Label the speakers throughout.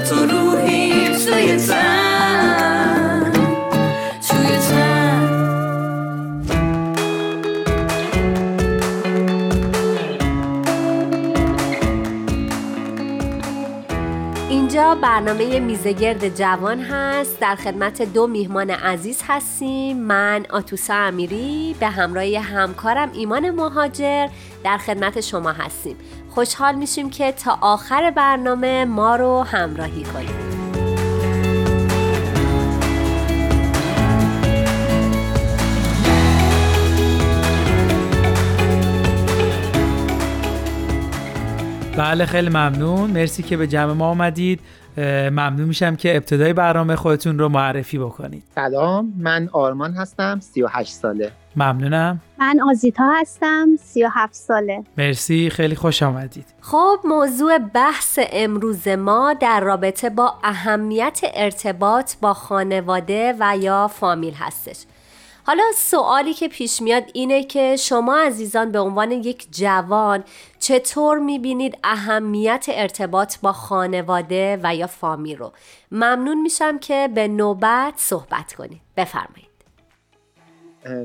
Speaker 1: تو روحی توی تن توی تن.
Speaker 2: اینجا برنامه میزگرد جوان هست. در خدمت دو میهمان عزیز هستیم. من آتوسا امیری به همراه همکارم ایمان مهاجر در خدمت شما هستیم. خوشحال میشیم که تا آخر برنامه ما رو همراهی کنید
Speaker 3: بله خیلی ممنون. مرسی که به جمع ما آمدید. ممنون میشم که ابتدای برنامه خودتون رو معرفی بکنید.
Speaker 4: سلام من آرمان هستم 38 ساله.
Speaker 3: ممنونم.
Speaker 5: من آزیتا هستم 37 ساله.
Speaker 3: مرسی خیلی خوش آمدید.
Speaker 2: خب موضوع بحث امروز ما در رابطه با اهمیت ارتباط با خانواده و یا فامیل هستش. حالا سوالی که پیش میاد اینه که شما عزیزان به عنوان یک جوان چطور می‌بینید اهمیت ارتباط با خانواده و یا فامیل رو؟ ممنون میشم که به نوبت صحبت کنید. بفرمایید.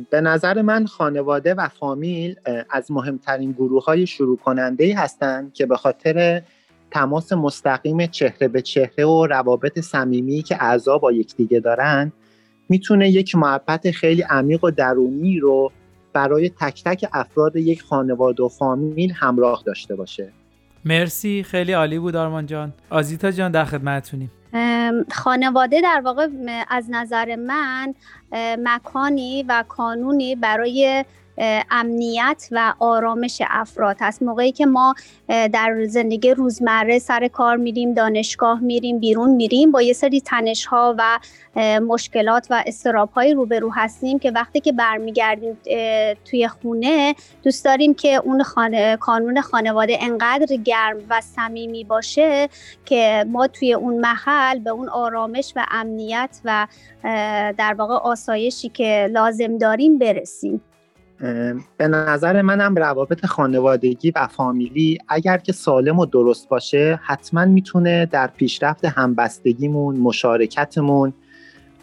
Speaker 4: به نظر من خانواده و فامیل از مهمترین گروه های شروع کننده هستند که به خاطر تماس مستقیم چهره به چهره و روابط صمیمی که اعضا با یکدیگه دارند می‌تونه یک محبت خیلی عمیق و درونی رو برای تک تک افراد یک خانواده و فامیل همراه داشته باشه.
Speaker 3: مرسی. خیلی عالی بود آرمان جان. آزیتا جان در خدمتتونیم.
Speaker 5: خانواده در واقع از نظر من مکانی و کانونی برای امنیت و آرامش افراد هست. موقعی که ما در زندگی روزمره سر کار میریم دانشگاه میریم بیرون میریم با یه سری تنش ها و مشکلات و استراب های روبرو هستیم که وقتی که برمیگردیم توی خونه دوست داریم که اون خانه، کانون خانواده انقدر گرم و صمیمی باشه که ما توی اون محل به اون آرامش و امنیت و در واقع آسایشی که لازم داریم برسیم.
Speaker 4: به نظر منم روابط خانوادگی و فامیلی اگر که سالم و درست باشه حتما می‌تونه در پیشرفت همبستگیمون مشارکتمون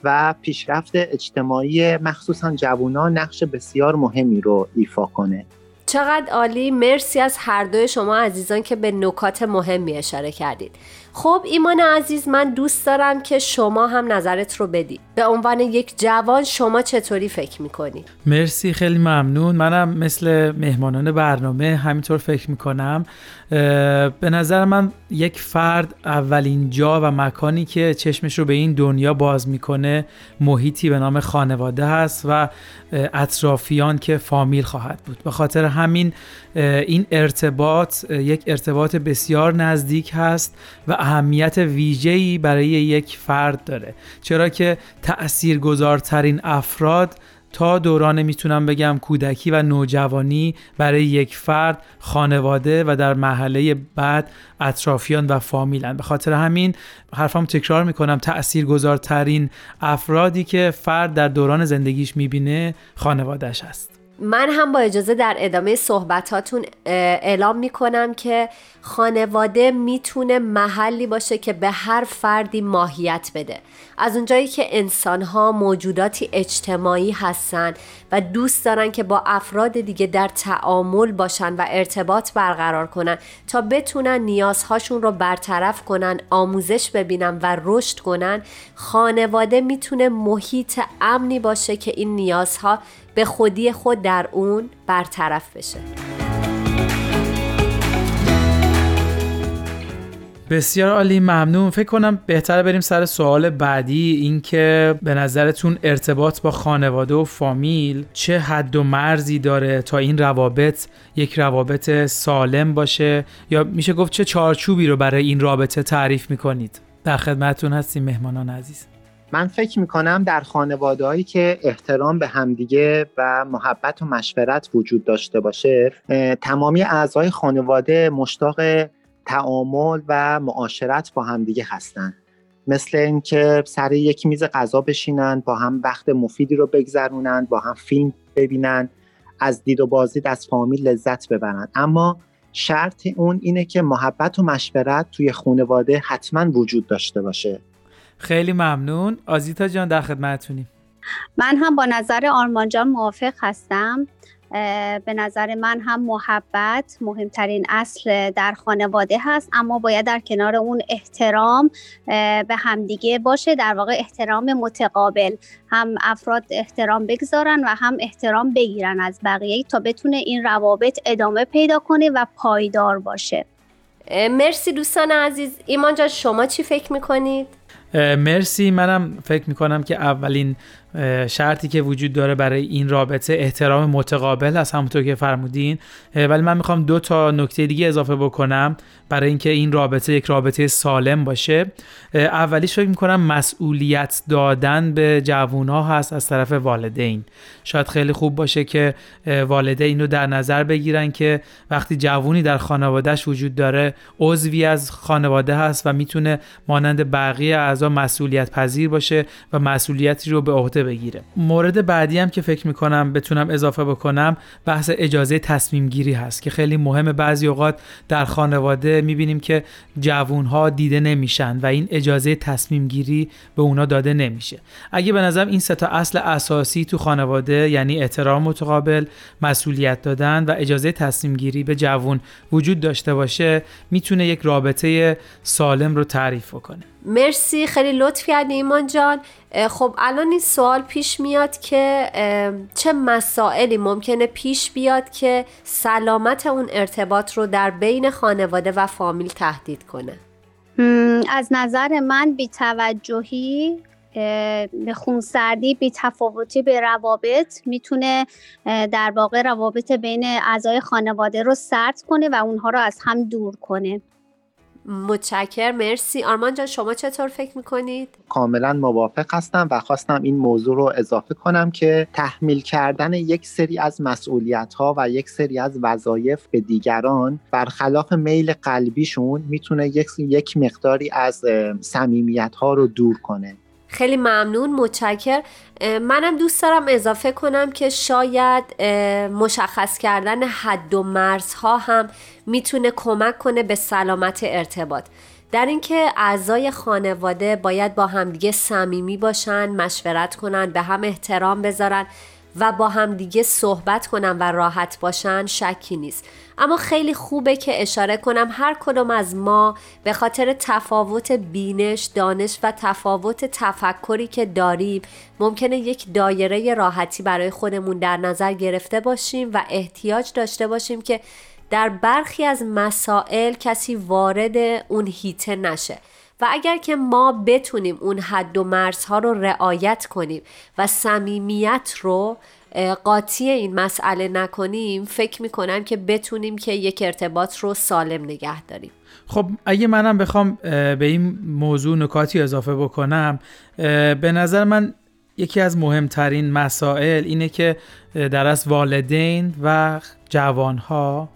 Speaker 4: و پیشرفت اجتماعی مخصوصا جوانان نقش بسیار مهمی رو ایفا کنه.
Speaker 2: چقدر عالی. مرسی از هر دوی شما عزیزان که به نکات مهمی اشاره کردید. خب ایمان عزیز من دوست دارم که شما هم نظرت رو بدی. به عنوان یک جوان شما چطوری فکر می‌کنی؟
Speaker 3: مرسی خیلی ممنون. منم مثل مهمانان برنامه همینطور فکر می‌کنم. به نظر من یک فرد اولین جا و مکانی که چشمش رو به این دنیا باز می‌کنه محیطی به نام خانواده هست و اطرافیان که فامیل خواهد بود. به خاطر همین این ارتباط یک ارتباط بسیار نزدیک هست و اهمیت ویژه‌ای برای یک فرد داره. چرا که تأثیرگذارترین افراد تا دوران می‌تونم بگم کودکی و نوجوانی برای یک فرد خانواده و در محله بعد اطرافیان و فامیلن. به خاطر همین حرفم تکرار می‌کنم. تأثیرگذارترین افرادی که فرد در دوران زندگیش می‌بینه خانوادهش هست.
Speaker 2: من هم با اجازه در ادامه صحبتاتون اعلام می‌کنم که خانواده می‌تونه محلی باشه که به هر فردی ماهیت بده. از اونجایی که انسانها موجوداتی اجتماعی هستن و دوست دارن که با افراد دیگه در تعامل باشن و ارتباط برقرار کنن تا بتونن نیازهاشون رو برطرف کنن آموزش ببینن و رشد کنن خانواده می‌تونه محیط امنی باشه که این نیازها به خودی خود در اون برطرف بشه.
Speaker 3: بسیار عالی ممنون. فکر کنم بهتره بریم سر سوال بعدی اینکه به نظرتون ارتباط با خانواده و فامیل چه حد و مرزی داره تا این روابط یک روابط سالم باشه؟ یا میشه گفت چه چارچوبی رو برای این رابطه تعریف می‌کنید؟ در خدمتتون هستیم مهمانان عزیز.
Speaker 4: من فکر می‌کنم در خانواده هایی که احترام به همدیگه و محبت و مشورت وجود داشته باشه تمامی اعضای خانواده مشتاق تعامل و معاشرت با همدیگه هستن. مثل اینکه سر یک میز غذا بشینن با هم وقت مفیدی رو بگذرونن با هم فیلم ببینن از دید و بازدید از فامیل لذت ببرن. اما شرط اون اینه که محبت و مشورت توی خانواده حتما وجود داشته باشه.
Speaker 3: خیلی ممنون. آزیتا جان در خدمتتونیم.
Speaker 5: من هم با نظر آرمان جان موافق هستم. به نظر من هم محبت مهمترین اصل در خانواده هست اما باید در کنار اون احترام به همدیگه باشه در واقع احترام متقابل. هم افراد احترام بگذارن و هم احترام بگیرن از بقیه تا بتونه این روابط ادامه پیدا کنه و پایدار باشه.
Speaker 2: مرسی دوستان عزیز. ایمان جان شما چی فکر می‌کنید؟
Speaker 3: مرسی. منم فکر می‌کنم که اولین شرطی که وجود داره برای این رابطه احترام متقابل است همونطور که فرمودین. ولی من می‌خوام دو تا نکته دیگه اضافه بکنم برای اینکه این رابطه یک رابطه سالم باشه. اولیش فکر می‌کنم مسئولیت دادن به جوونا هست از طرف والدین. شاید خیلی خوب باشه که والدین رو در نظر بگیرن که وقتی جوونی در خانوادهش وجود داره عضوی از خانواده هست و می‌تونه مانند بقیه اعضا مسئولیت پذیر باشه و مسئولیتی رو به عهده بگیره. مورد بعدی هم که فکر می‌کنم بتونم اضافه بکنم بحث اجازه تصمیم گیری هست که خیلی مهمه. بعضی اوقات در خانواده می‌بینیم که جوون ها دیده نمیشن و این اجازه تصمیم گیری به اونا داده نمیشه. اگه به نظرم این سه تا اصل اساسی تو خانواده یعنی احترام متقابل مسئولیت دادن و اجازه تصمیم گیری به جوون وجود داشته باشه می‌تونه یک رابطه سالم رو تعریف کنه
Speaker 2: مرسی خیلی لطف کردی ایمان جان. خب الان این سوال پیش میاد که چه مسائلی ممکنه پیش بیاد که سلامت اون ارتباط رو در بین خانواده و فامیل تهدید کنه؟
Speaker 5: از نظر من بیتوجهی به خونسردی بی تفاوتی به روابط می‌تونه در واقع روابط بین اعضای خانواده رو سرد کنه و اونها رو از هم دور کنه.
Speaker 2: متشکر مرسی. آرمان جان شما چطور فکر می‌کنید؟
Speaker 4: کاملا موافق هستم و خواستم این موضوع رو اضافه کنم که تحمیل کردن یک سری از مسئولیت ها و یک سری از وظایف به دیگران برخلاف میل قلبیشون می‌تونه یک, یک مقداری از صمیمیت ها رو دور کنه.
Speaker 2: خیلی ممنون متشکر منم دوست دارم اضافه کنم که شاید مشخص کردن حد و مرزها هم می‌تونه کمک کنه به سلامت ارتباط. در اینکه اعضای خانواده باید با همدیگه صمیمی باشن مشورت کنن به هم احترام بذارن. و با همدیگه صحبت کنن و راحت باشن شکی نیست. اما خیلی خوبه که اشاره کنم هر کدوم از ما به خاطر تفاوت بینش، دانش و تفاوت تفکری که داریم ممکنه یک دایره راحتی برای خودمون در نظر گرفته باشیم و احتیاج داشته باشیم که در برخی از مسائل کسی وارد اون هیته نشه. و اگر که ما بتونیم اون حد و مرزها رو رعایت کنیم و صمیمیت رو قاطی این مسئله نکنیم فکر می‌کنم که بتونیم که یک ارتباط رو سالم نگه داریم.
Speaker 3: خب اگه منم بخوام به این موضوع نکاتی اضافه بکنم به نظر من یکی از مهمترین مسائل اینه که در از والدین و جوانها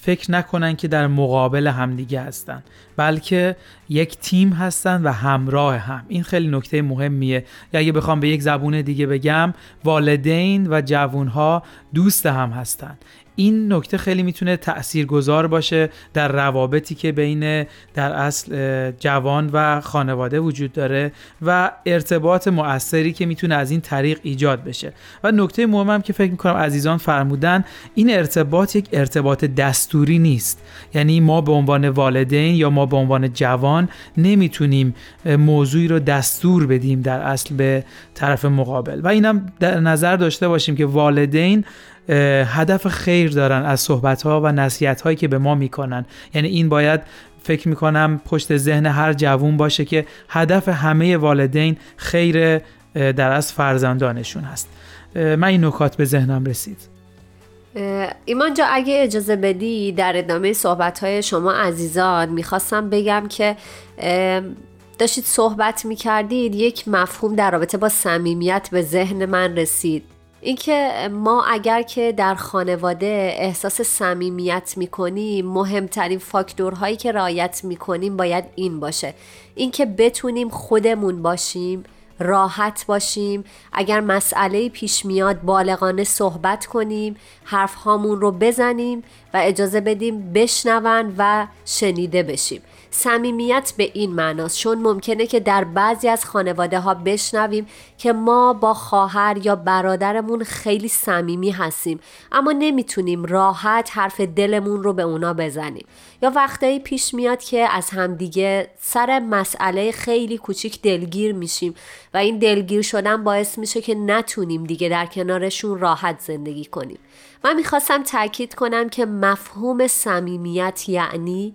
Speaker 3: فکر نکنن که در مقابل همدیگه هستن بلکه یک تیم هستن و همراه هم. این خیلی نکته مهمیه. یا اگه بخوام به یک زبون دیگه بگم والدین و جوونها دوست هم هستن. این نکته خیلی می‌تونه تأثیر گذار باشه در روابطی که بین در اصل جوان و خانواده وجود داره و ارتباط مؤثری که می‌تونه از این طریق ایجاد بشه. و نکته مهمم که فکر می‌کنم عزیزان فرمودن این ارتباط یک ارتباط دستوری نیست. یعنی ما به عنوان والدین یا ما به عنوان جوان نمی‌تونیم موضوعی رو دستور بدیم در اصل به طرف مقابل. و اینم در نظر داشته باشیم که والدین هدف خیر دارن از صحبت ها و نصیحت هایی که به ما می‌کنن. یعنی این باید فکر می‌کنم پشت ذهن هر جوون باشه که هدف همه والدین خیر در از فرزندانشون هست. من این نکات به ذهنم رسید.
Speaker 2: ایمان جا اگه اجازه بدی در ادامه صحبت های شما عزیزان می‌خواستم بگم که داشتید صحبت می‌کردید یک مفهوم در رابطه با صمیمیت به ذهن من رسید. اینکه ما اگر که در خانواده احساس صمیمیت می‌کنیم مهمترین فاکتورهایی که رعایت می‌کنیم باید این باشه. اینکه بتونیم خودمون باشیم راحت باشیم اگر مسئله پیش میاد بالغانه صحبت کنیم حرف هامون رو بزنیم و اجازه بدیم بشنون و شنیده بشیم. صمیمیت به این معناست. چون ممکنه که در بعضی از خانواده ها بشنویم که ما با خواهر یا برادرمون خیلی صمیمی هستیم اما نمی‌تونیم راحت حرف دلمون رو به اونا بزنیم. یا وقتایی پیش میاد که از همدیگه سر مسئله خیلی کوچیک دلگیر میشیم و این دلگیر شدن باعث میشه که نتونیم دیگه در کنارشون راحت زندگی کنیم. من می‌خواستم تاکید کنم که مفهوم صمیمیت یعنی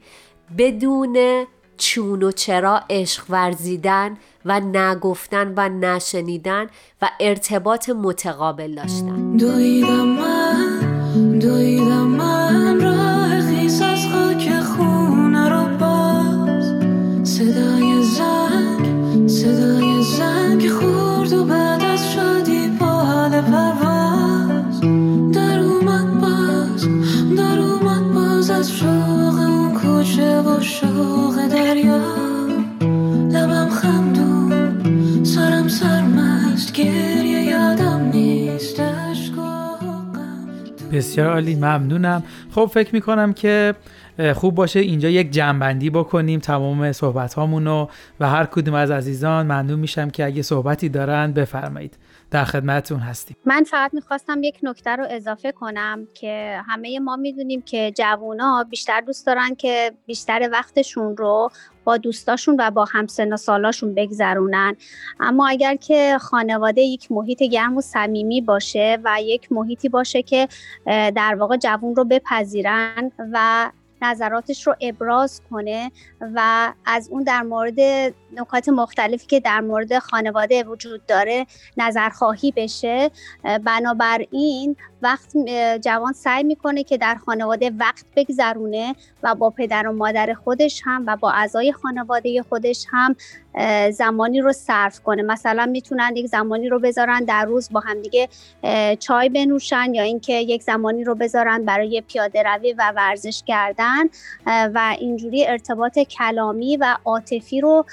Speaker 2: بدون چون و چرا عشق ورزیدن و نگفتن و نشنیدن و ارتباط متقابل داشتن.
Speaker 1: دویدم من دویدم من. شوق دریا. لبم سرم سرمست گریه یادم نیست.
Speaker 3: بسیار عالی ممنونم. خب فکر می‌کنم که خوب باشه اینجا یک جنبندی بکنیم تمام صحبت هامونو و هر کدوم از عزیزان ممنون میشم که اگه صحبتی دارن بفرمایید. در خدمتتون هستیم.
Speaker 5: من فقط می‌خواستم یک نکته رو اضافه کنم که همه ما می‌دونیم که جوونا بیشتر دوست دارن که بیشتر وقتشون رو با دوستاشون و با همسن و سالاشون بگذرونن. اما اگر که خانواده یک محیط گرم و صمیمی باشه و یک محیطی باشه که در واقع جوون رو بپذیرن و نظراتش رو ابراز کنه و از اون در مورد نکات مختلفی که در مورد خانواده وجود داره نظرخواهی بشه. بنابراین وقت جوان سعی می‌کنه که در خانواده وقت بگذرونه و با پدر و مادر خودش هم و با اعضای خانواده خودش هم زمانی رو صرف کنه. مثلا می‌تونن یک زمانی رو بذارن در روز با همدیگه اه، چای بنوشن یا اینکه یک زمانی رو بذارن برای پیاده روی و ورزش کردن و اینجوری ارتباط کلامی و عاطفی رو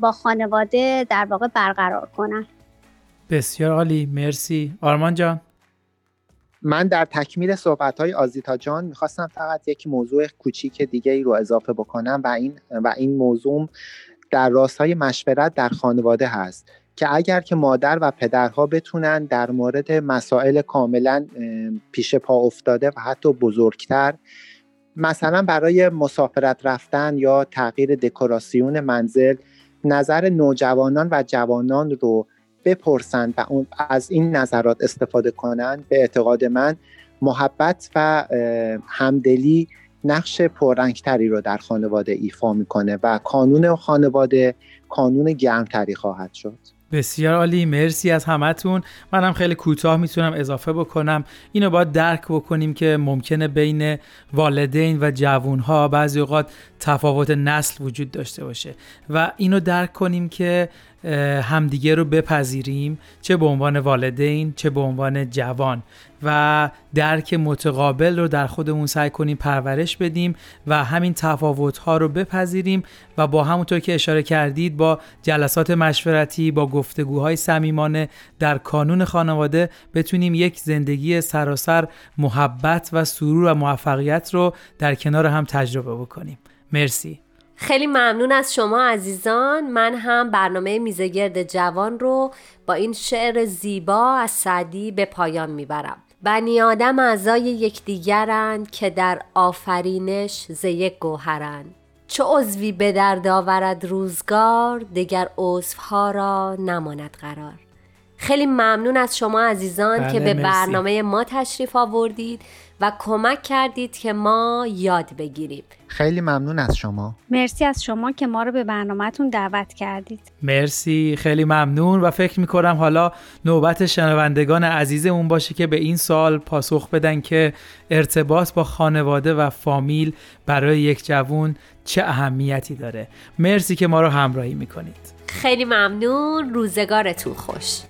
Speaker 5: با خانواده در واقع برقرار کنن.
Speaker 3: بسیار عالی. مرسی. آرمان جان.
Speaker 4: من در تکمیل صحبت های آزیتا جان می‌خواستم فقط یک موضوع کوچیک دیگه ای رو اضافه بکنم و این و این موضوع در راستای مشورت در خانواده هست که اگر که مادر و پدرها بتونن در مورد مسائل کاملا پیش پا افتاده و حتی بزرگتر مثلا برای مسافرت رفتن یا تغییر دکوراسیون منزل نظر نوجوانان و جوانان رو بپرسند و از این نظرات استفاده کنند به اعتقاد من محبت و همدلی نقش پررنگتری رو در خانواده ایفا می‌کنه و کانون خانواده کانون گرمتری خواهد شد.
Speaker 3: بسیار عالی مرسی از همتون. منم خیلی کوتاه می‌تونم اضافه بکنم. اینو باید درک بکنیم که ممکنه بین والدین و جوونها بعضی اوقات تفاوت نسل وجود داشته باشه. و اینو درک کنیم که همدیگه رو بپذیریم چه به عنوان والدین چه به عنوان جوان. و درک متقابل رو در خودمون سعی کنیم پرورش بدیم و همین تفاوت ها رو بپذیریم و با همونطور که اشاره کردید با جلسات مشورتی با گفتگوهای صمیمانه در کانون خانواده بتونیم یک زندگی سراسر محبت و سرور و موفقیت رو در کنار هم تجربه بکنیم. مرسی.
Speaker 2: خیلی ممنون از شما عزیزان. من هم برنامه میزگرد جوان رو با این شعر زیبا از سعدی به پایان می‌برم. بنی آدم اعضای یکدیگرند که در آفرینش ز یک گوهرند چو عضوی به درد آورد روزگار دگر عضوها را نماند قرار. خیلی ممنون از شما عزیزان
Speaker 3: بله،
Speaker 2: که به
Speaker 3: مرسی.
Speaker 2: برنامه ما تشریف آوردید. و کمک کردید که ما یاد بگیریم.
Speaker 4: خیلی ممنون از شما.
Speaker 5: مرسی از شما که ما رو به برنامهتون دعوت کردید.
Speaker 3: مرسی خیلی ممنون و فکر می‌کنم حالا نوبت شنوندگان عزیزمون باشه که به این سال پاسخ بدن که ارتباط با خانواده و فامیل برای یک جوون چه اهمیتی داره. مرسی که ما رو همراهی می‌کنید.
Speaker 2: خیلی ممنون روزگارتون خوش.